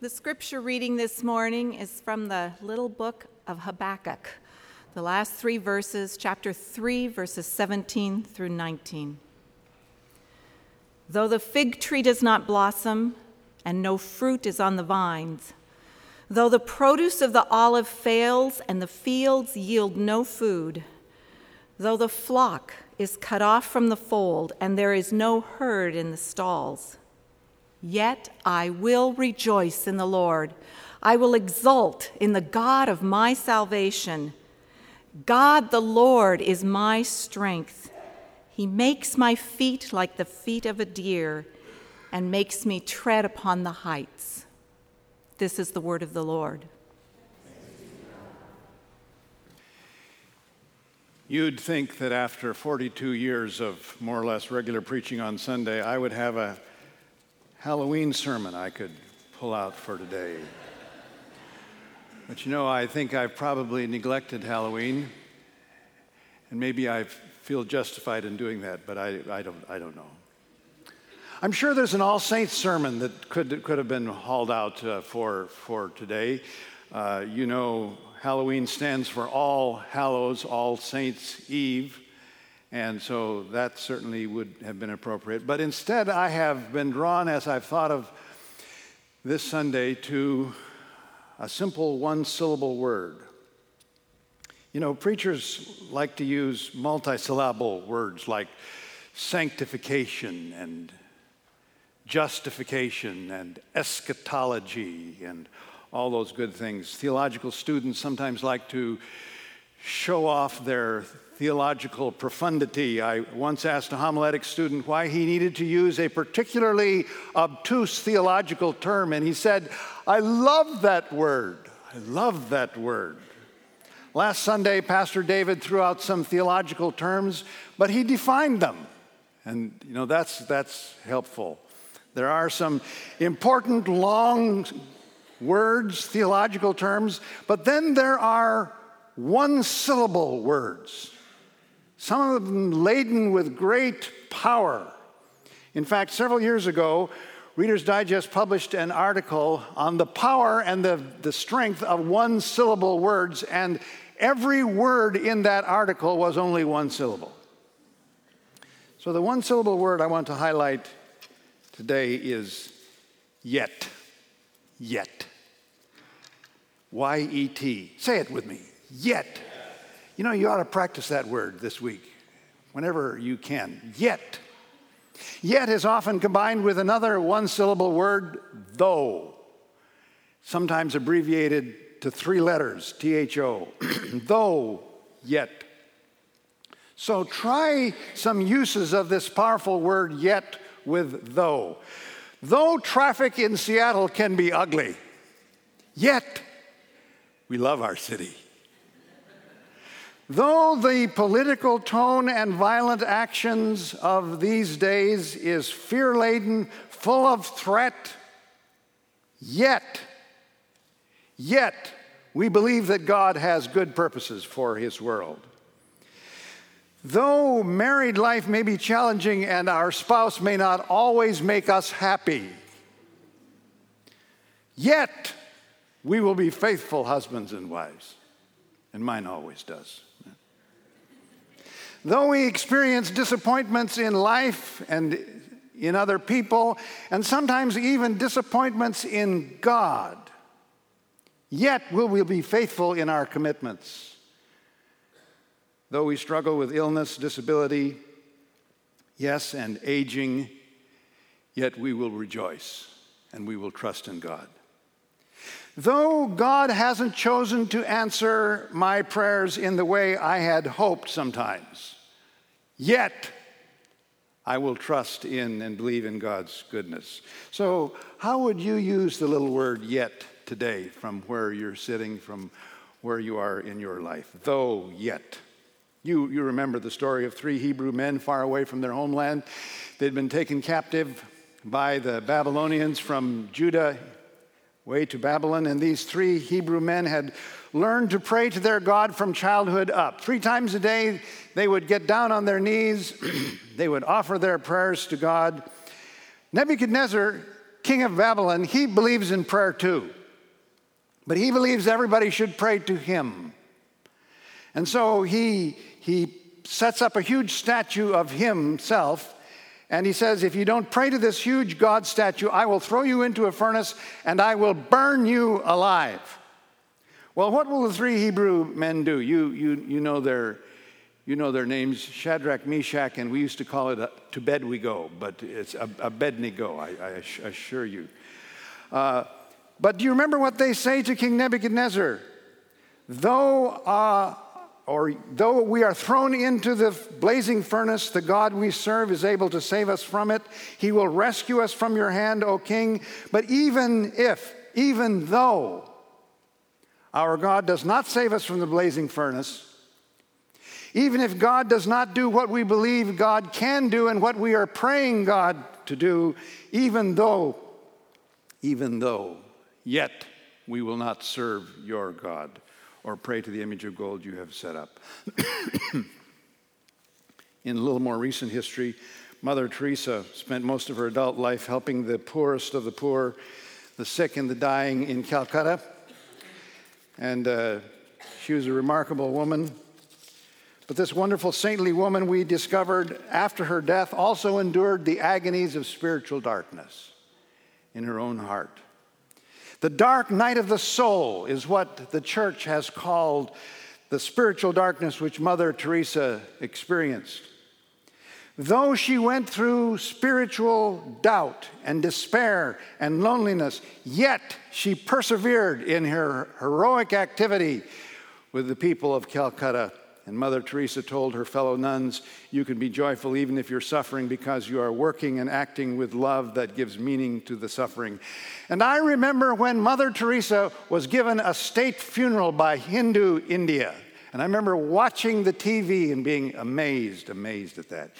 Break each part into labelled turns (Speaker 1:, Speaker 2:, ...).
Speaker 1: The scripture reading this morning is from the little book of Habakkuk, the last three verses, chapter 3, verses 17 through 19. Though the fig tree does not blossom, and no fruit is on the vines, though the produce of the olive fails, and the fields yield no food, though the flock is cut off from the fold, and there is no herd in the stalls, Yet I will rejoice in the Lord. I will exult in the God of my salvation. God the Lord is my strength. He makes my feet like the feet of a deer and makes me tread upon the heights. This is the word of the Lord.
Speaker 2: You'd think that after 42 years of more or less regular preaching on Sunday, I would have a Halloween sermon I could pull out for today. But you know, I think I've probably neglected Halloween, and maybe I feel justified in doing that, but I, I, don't, I don't know. I'm sure there's an All Saints sermon that could, could have been hauled out uh, for, for today. Uh, you know, Halloween stands for All Hallows, All Saints Eve. And so that certainly would have been appropriate. But instead, I have been drawn, as I've thought of this Sunday, to a simple one syllable word. You know, preachers like to use multisyllable words like sanctification and justification and eschatology and all those good things. Theological students sometimes like to show off their theological profundity. I once asked a homiletic student why he needed to use a particularly obtuse theological term, and he said, I love that word. I love that word. Last Sunday, Pastor David threw out some theological terms, but he defined them. And, you know, that's, that's helpful. There are some important, long words, theological terms, but then there are one syllable words some of them laden with great power. In fact, several years ago, Reader's Digest published an article on the power and the, the strength of one syllable words, and every word in that article was only one syllable. So, the one syllable word I want to highlight today is yet. Yet. Y E T. Say it with me. Yet. You know, you ought to practice that word this week whenever you can. Yet. Yet is often combined with another one syllable word, though, sometimes abbreviated to three letters, T H O. though, yet. So try some uses of this powerful word, yet, with though. Though traffic in Seattle can be ugly, yet we love our city. Though the political tone and violent actions of these days is fear laden, full of threat, yet, yet, we believe that God has good purposes for his world. Though married life may be challenging and our spouse may not always make us happy, yet we will be faithful husbands and wives. And mine always does. Though we experience disappointments in life and in other people, and sometimes even disappointments in God, yet will we be faithful in our commitments. Though we struggle with illness, disability, yes, and aging, yet we will rejoice and we will trust in God. Though God hasn't chosen to answer my prayers in the way I had hoped sometimes, yet I will trust in and believe in God's goodness. So, how would you use the little word yet today from where you're sitting, from where you are in your life? Though yet. You, you remember the story of three Hebrew men far away from their homeland. They'd been taken captive by the Babylonians from Judah way to Babylon, and these three Hebrew men had learned to pray to their God from childhood up. Three times a day, they would get down on their knees, they would offer their prayers to God. Nebuchadnezzar king of Babylon, he believes in prayer too. But he believes everybody should pray to him. And so he, he sets up a huge statue of himself. And he says, If you don't pray to this huge God statue, I will throw you into a furnace and I will burn you alive. Well, what will the three Hebrew men do? You, you, you, know, their, you know their names Shadrach, Meshach, and we used to call it a, To Bed We Go, but it's a, Abednego, I, I assure you. Uh, but do you remember what they say to King Nebuchadnezzar? Though uh, or though we are thrown into the blazing furnace, the God we serve is able to save us from it. He will rescue us from your hand, O king. But even if, even though our God does not save us from the blazing furnace, even if God does not do what we believe God can do and what we are praying God to do, even though, even though, yet we will not serve your God or pray to the image of gold you have set up. In a little more recent history, Mother Teresa spent most of her adult life helping the poorest of the poor, the sick and the dying in Calcutta. And uh, she was a remarkable woman. But this wonderful saintly woman we discovered after her death also endured the agonies of spiritual darkness in her own heart. The dark night of the soul is what the church has called the spiritual darkness which Mother Teresa experienced. Though she went through spiritual doubt and despair and loneliness, yet she persevered in her heroic activity with the people of Calcutta and Mother Teresa told her fellow nuns, You can be joyful even if you're suffering because you are working and acting with love that gives meaning to the suffering. And I remember when Mother Teresa was given a state funeral by Hindu India. And I remember watching the TV and being amazed, amazed at that.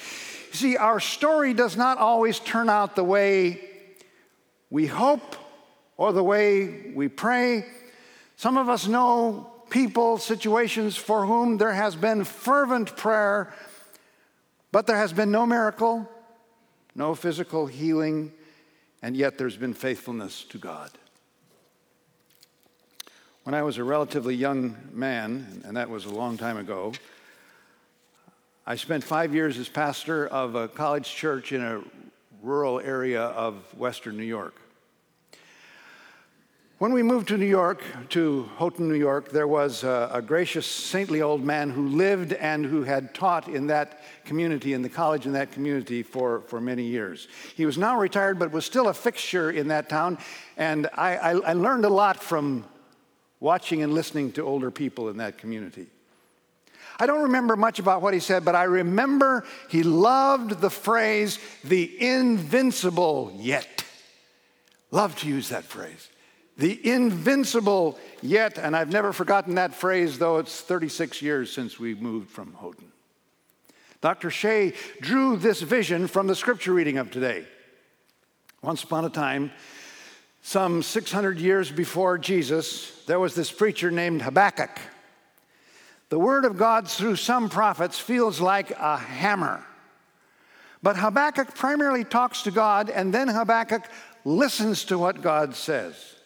Speaker 2: You see, our story does not always turn out the way we hope or the way we pray. Some of us know people, situations for whom there has been fervent prayer, but there has been no miracle, no physical healing, and yet there's been faithfulness to God. When I was a relatively young man, and that was a long time ago, I spent five years as pastor of a college church in a rural area of Western New York. When we moved to New York, to Houghton, New York, there was a, a, gracious, saintly old man who lived and who had taught in that community, in the college in that community for, for many years. He was now retired, but was still a fixture in that town. And I, I, I learned a lot from watching and listening to older people in that community. I don't remember much about what he said, but I remember he loved the phrase, the invincible yet. Loved to use that phrase the invincible yet, and I've never forgotten that phrase, though it's 36 years since we moved from Houghton. Dr. Shea drew this vision from the scripture reading of today. Once upon a time, some 600 years before Jesus, there was this preacher named Habakkuk. The word of God through some prophets feels like a hammer. But Habakkuk primarily talks to God, and then Habakkuk listens to what God says.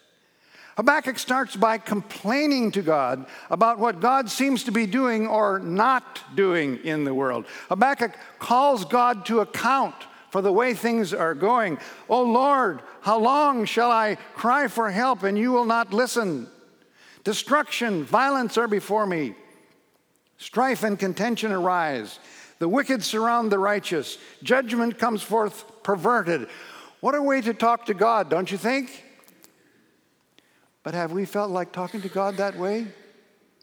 Speaker 2: Habakkuk starts by complaining to God about what God seems to be doing or not doing in the world. Habakkuk calls God to account for the way things are going. Oh Lord, how long shall I cry for help and you will not listen? Destruction, violence are before me. Strife and contention arise. The wicked surround the righteous. Judgment comes forth perverted. What a way to talk to God, don't you think? But have we felt like talking to God that way?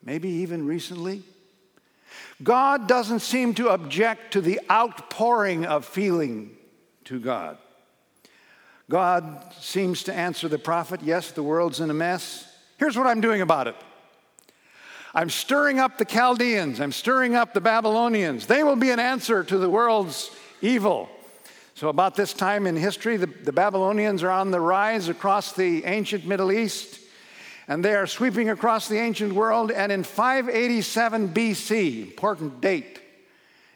Speaker 2: Maybe even recently? God doesn't seem to object to the outpouring of feeling to God. God seems to answer the prophet yes, the world's in a mess. Here's what I'm doing about it I'm stirring up the Chaldeans, I'm stirring up the Babylonians. They will be an answer to the world's evil. So, about this time in history, the, the Babylonians are on the rise across the ancient Middle East and they are sweeping across the ancient world. And in 587 BC, important date,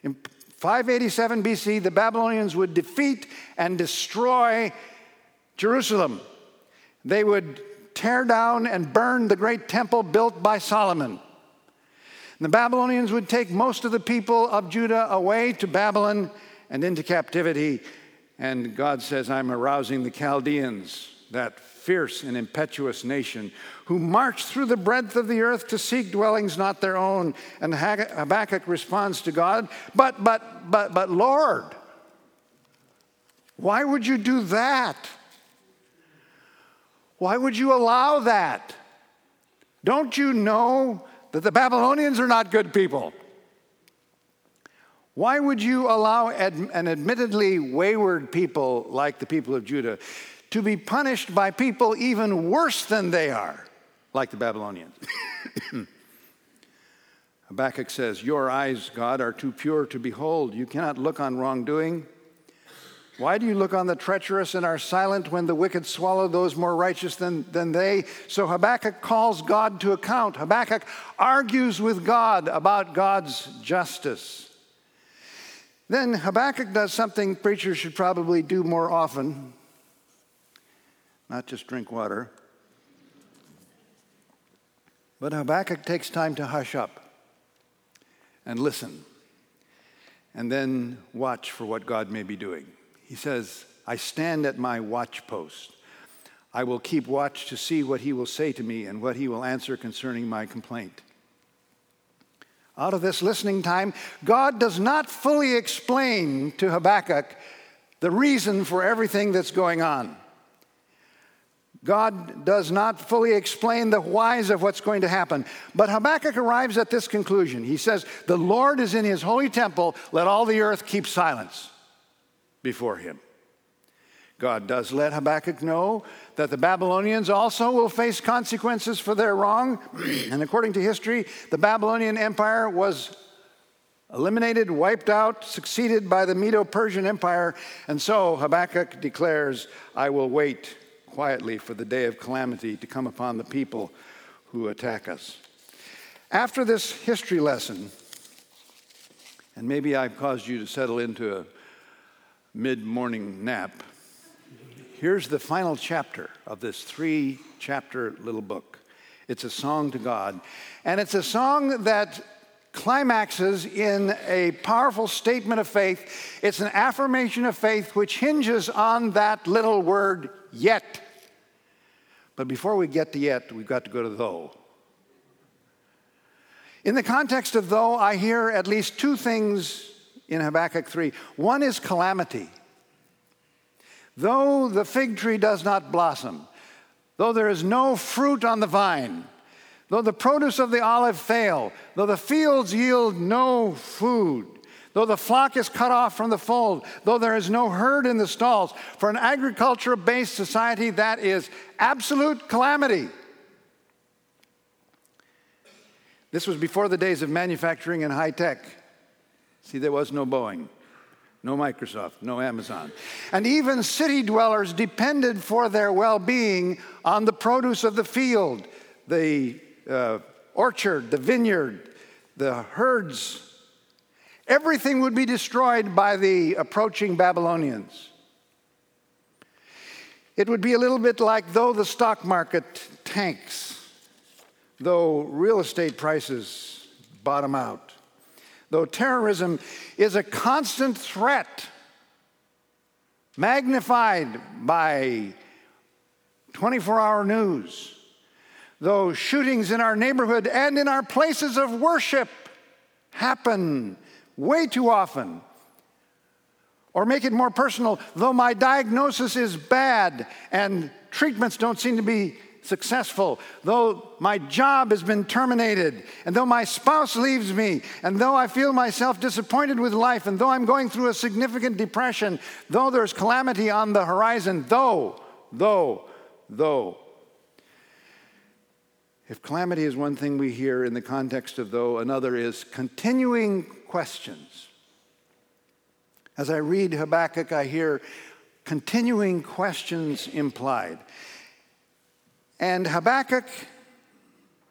Speaker 2: in 587 BC, the Babylonians would defeat and destroy Jerusalem. They would tear down and burn the great temple built by Solomon. The Babylonians would take most of the people of Judah away to Babylon and into captivity. And God says, I'm arousing the Chaldeans, that fierce and impetuous nation, who march through the breadth of the earth to seek dwellings not their own. And Habakkuk responds to God, But, but, but, but, Lord, why would you do that? Why would you allow that? Don't you know that the Babylonians are not good people? Why would you allow an admittedly wayward people like the people of Judah to be punished by people even worse than they are, like the Babylonians? Habakkuk says, Your eyes, God, are too pure to behold. You cannot look on wrongdoing. Why do you look on the treacherous and are silent when the wicked swallow those more righteous than, than they? So Habakkuk calls God to account. Habakkuk argues with God about God's justice. Then Habakkuk does something preachers should probably do more often not just drink water. But Habakkuk takes time to hush up and listen and then watch for what God may be doing. He says, I stand at my watch post. I will keep watch to see what he will say to me and what he will answer concerning my complaint. Out of this listening time, God does not fully explain to Habakkuk the reason for everything that's going on. God does not fully explain the whys of what's going to happen. But Habakkuk arrives at this conclusion. He says, The Lord is in his holy temple, let all the earth keep silence before him. God does let Habakkuk know that the Babylonians also will face consequences for their wrong. and according to history, the Babylonian Empire was eliminated, wiped out, succeeded by the Medo Persian Empire. And so Habakkuk declares, I will wait quietly for the day of calamity to come upon the people who attack us. After this history lesson, and maybe I've caused you to settle into a mid morning nap, here's the final chapter of this three chapter little book. It's a song to God, and it's a song that climaxes in a powerful statement of faith. It's an affirmation of faith which hinges on that little word, yet. But before we get to yet, we've got to go to though. In the context of though, I hear at least two things in Habakkuk 3. One is calamity. Though the fig tree does not blossom, though there is no fruit on the vine, though the produce of the olive fail, though the fields yield no food, though the flock is cut off from the fold, though there is no herd in the stalls, for an agriculture based society, that is absolute calamity. This was before the days of manufacturing and high tech. See, there was no Boeing, no Microsoft, no Amazon. And even city dwellers depended for their well being on the produce of the field, the uh, orchard, the vineyard, the herds Everything would be destroyed by the approaching Babylonians. It would be a little bit like though the stock market tanks, though real estate prices bottom out, though terrorism is a constant threat, magnified by 24 hour news, though shootings in our neighborhood and in our places of worship happen way too often. Or make it more personal, though my diagnosis is bad and treatments don't seem to be successful, though my job has been terminated, and though my spouse leaves me, and though I feel myself disappointed with life, and though I'm going through a significant depression, though there's calamity on the horizon, though, though, though. If calamity is one thing we hear in the context of though, another is continuing questions. As I read Habakkuk, I hear continuing questions implied. And Habakkuk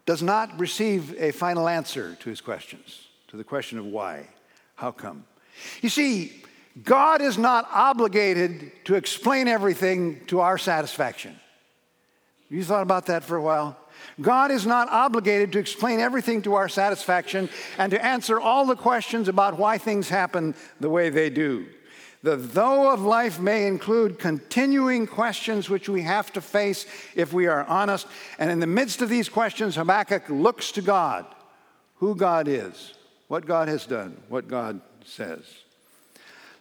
Speaker 2: does not receive a final answer to his questions, to the question of why, how come. You see, God is not obligated to explain everything to our satisfaction. You thought about that for a while? God is not obligated to explain everything to our satisfaction and to answer all the questions about why things happen the way they do. The though of life may include continuing questions which we have to face if we are honest. And in the midst of these questions, Habakkuk looks to God who God is, what God has done, what God says.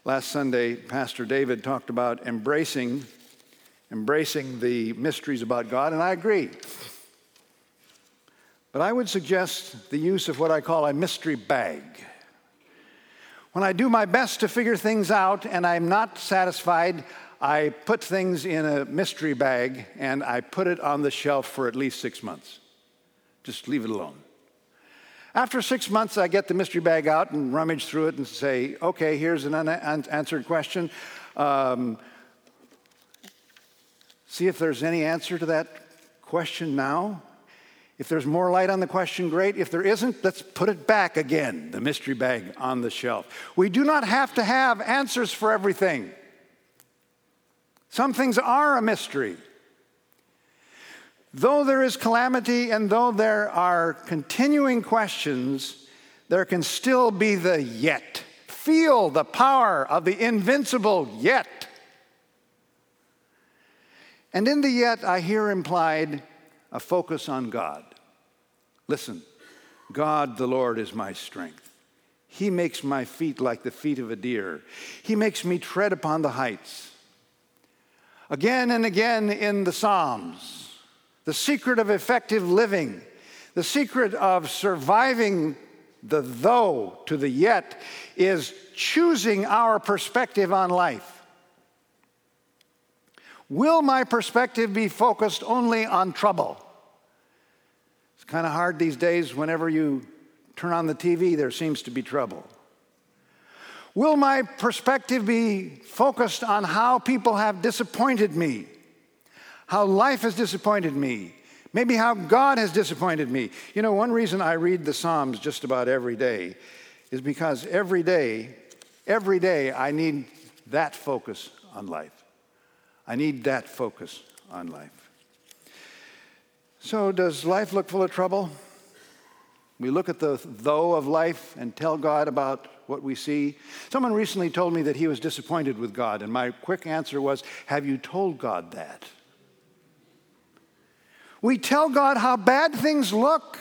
Speaker 2: Last Sunday, Pastor David talked about embracing embracing the mysteries about God, and I agree. But I would suggest the use of what I call a mystery bag. When I do my best to figure things out and I'm not satisfied, I put things in a mystery bag and I put it on the shelf for at least six months. Just leave it alone. After six months, I get the mystery bag out and rummage through it and say, okay, here's an unanswered question. Um, see if there's any answer to that question now. If there's more light on the question, great. If there isn't, let's put it back again, the mystery bag on the shelf. We do not have to have answers for everything. Some things are a mystery. Though there is calamity and though there are continuing questions, there can still be the yet. Feel the power of the invincible yet. And in the yet, I hear implied a focus on God. Listen, God the Lord is my strength. He makes my feet like the feet of a deer. He makes me tread upon the heights. Again and again in the Psalms, the secret of effective living, the secret of surviving the though to the yet is choosing our perspective on life. Will my perspective be focused only on trouble? It's kind of hard these days whenever you turn on the TV, there seems to be trouble. Will my perspective be focused on how people have disappointed me? How life has disappointed me? Maybe how God has disappointed me. You know, one reason I read the Psalms just about every day is because every day, every day, I need that focus on life. I need that focus on life. So, does life look full of trouble? We look at the though of life and tell God about what we see. Someone recently told me that he was disappointed with God, and my quick answer was Have you told God that? We tell God how bad things look.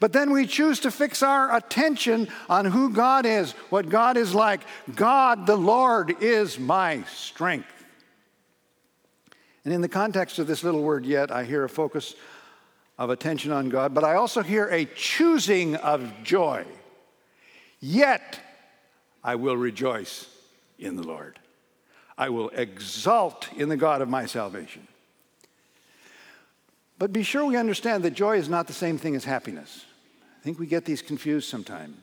Speaker 2: But then we choose to fix our attention on who God is, what God is like. God, the Lord, is my strength. And in the context of this little word yet, I hear a focus of attention on God, but I also hear a choosing of joy. Yet I will rejoice in the Lord. I will exult in the God of my salvation. But be sure we understand that joy is not the same thing as happiness. I think we get these confused sometimes.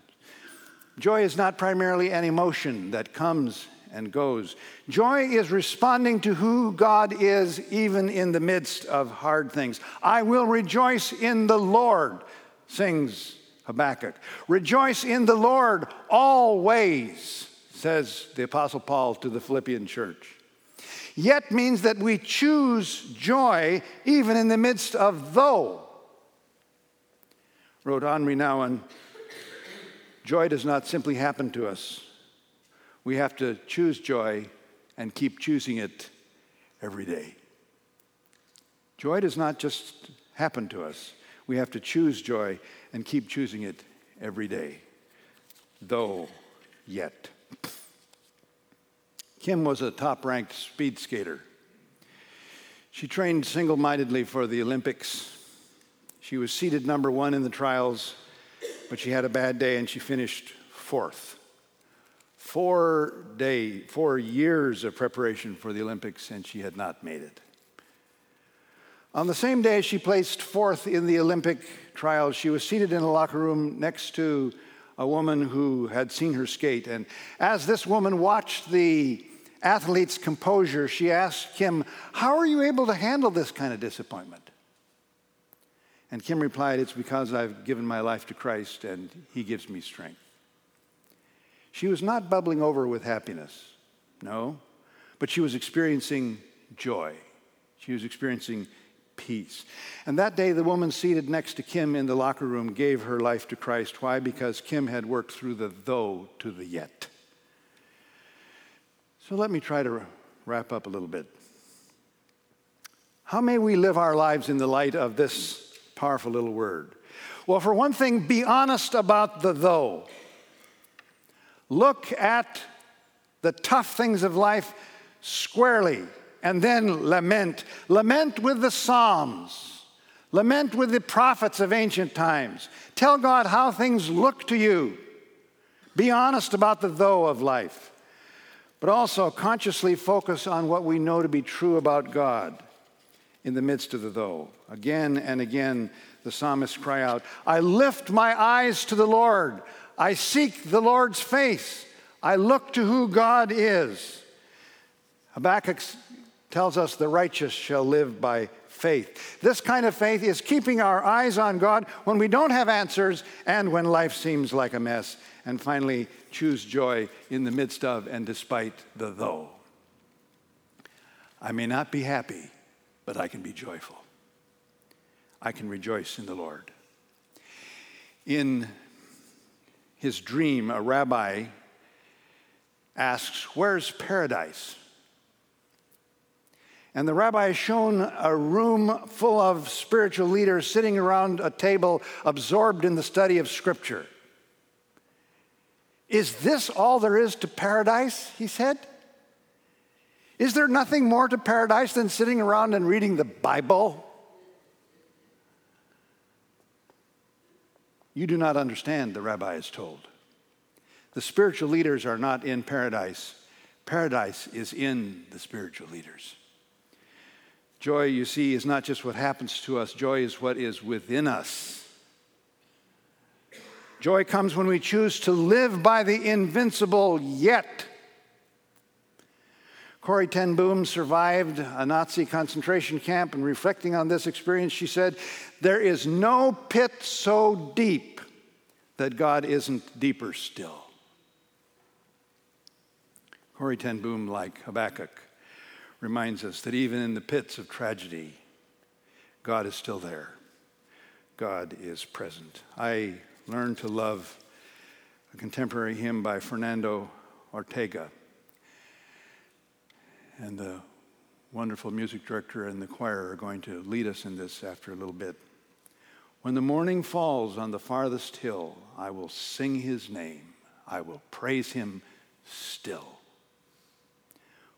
Speaker 2: Joy is not primarily an emotion that comes and goes. Joy is responding to who God is, even in the midst of hard things. I will rejoice in the Lord, sings Habakkuk. Rejoice in the Lord always, says the Apostle Paul to the Philippian church. Yet means that we choose joy even in the midst of though wrote Henri Nouwen Joy does not simply happen to us. We have to choose joy and keep choosing it every day. Joy does not just happen to us. We have to choose joy and keep choosing it every day. Though, yet. Kim was a top ranked speed skater. She trained single mindedly for the Olympics she was seated number one in the trials, but she had a bad day and she finished fourth. Four day, four years of preparation for the Olympics, and she had not made it. On the same day she placed fourth in the Olympic trials, she was seated in a locker room next to a woman who had seen her skate. And as this woman watched the athlete's composure, she asked Kim, How are you able to handle this kind of disappointment? And Kim replied, It's because I've given my life to Christ and he gives me strength. She was not bubbling over with happiness, no, but she was experiencing joy. She was experiencing peace. And that day, the woman seated next to Kim in the locker room gave her life to Christ. Why? Because Kim had worked through the though to the yet. So let me try to wrap up a little bit. How may we live our lives in the light of this powerful little word? Well, for one thing, be honest about the though. Look at the tough things of life squarely and then lament. Lament with the Psalms. Lament with the prophets of ancient times. Tell God how things look to you. Be honest about the though of life, but also consciously focus on what we know to be true about God in the midst of the though. Again and again, the psalmists cry out, I lift my eyes to the Lord. I seek the Lord's face. I look to who God is. Habakkuk tells us the righteous shall live by faith. This kind of faith is keeping our eyes on God when we don't have answers and when life seems like a mess. And finally, choose joy in the midst of and despite the though. I may not be happy, but I can be joyful. I can rejoice in the Lord. In his dream, a rabbi asks, Where's paradise? And the rabbi is shown a room full of spiritual leaders sitting around a table, absorbed in the study of Scripture. Is this all there is to paradise? He said. Is there nothing more to paradise than sitting around and reading the Bible? You do not understand, the rabbi is told. The spiritual leaders are not in paradise, paradise is in the spiritual leaders. Joy, you see, is not just what happens to us, joy is what is within us. Joy comes when we choose to live by the invincible yet. Corrie ten Boom survived a Nazi concentration camp, and reflecting on this experience, she said, There is no pit so deep that God isn't deeper still. Corrie ten Boom, like Habakkuk, reminds us that even in the pits of tragedy, God is still there. God is present. I learned to love a contemporary hymn by Fernando Ortega. And the wonderful music director and the choir are going to lead us in this after a little bit. When the morning falls on the farthest hill, I will sing his name. I will praise him still.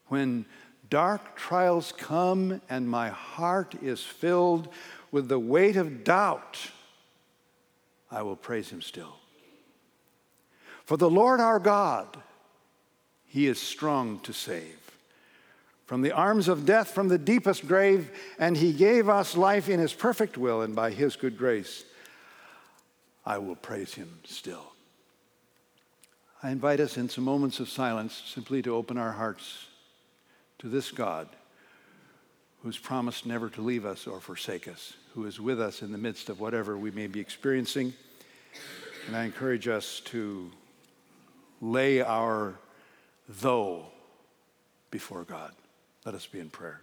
Speaker 2: When dark trials come and my heart is filled with the weight of doubt, I will praise him still. For the Lord our God, he is strong to save. From the arms of death, from the deepest grave, and he gave us life in his perfect will, and by his good grace, I will praise him still. I invite us in some moments of silence simply to open our hearts to this God who's promised never to leave us or forsake us, who is with us in the midst of whatever we may be experiencing. And I encourage us to lay our though before God. Let us be in prayer.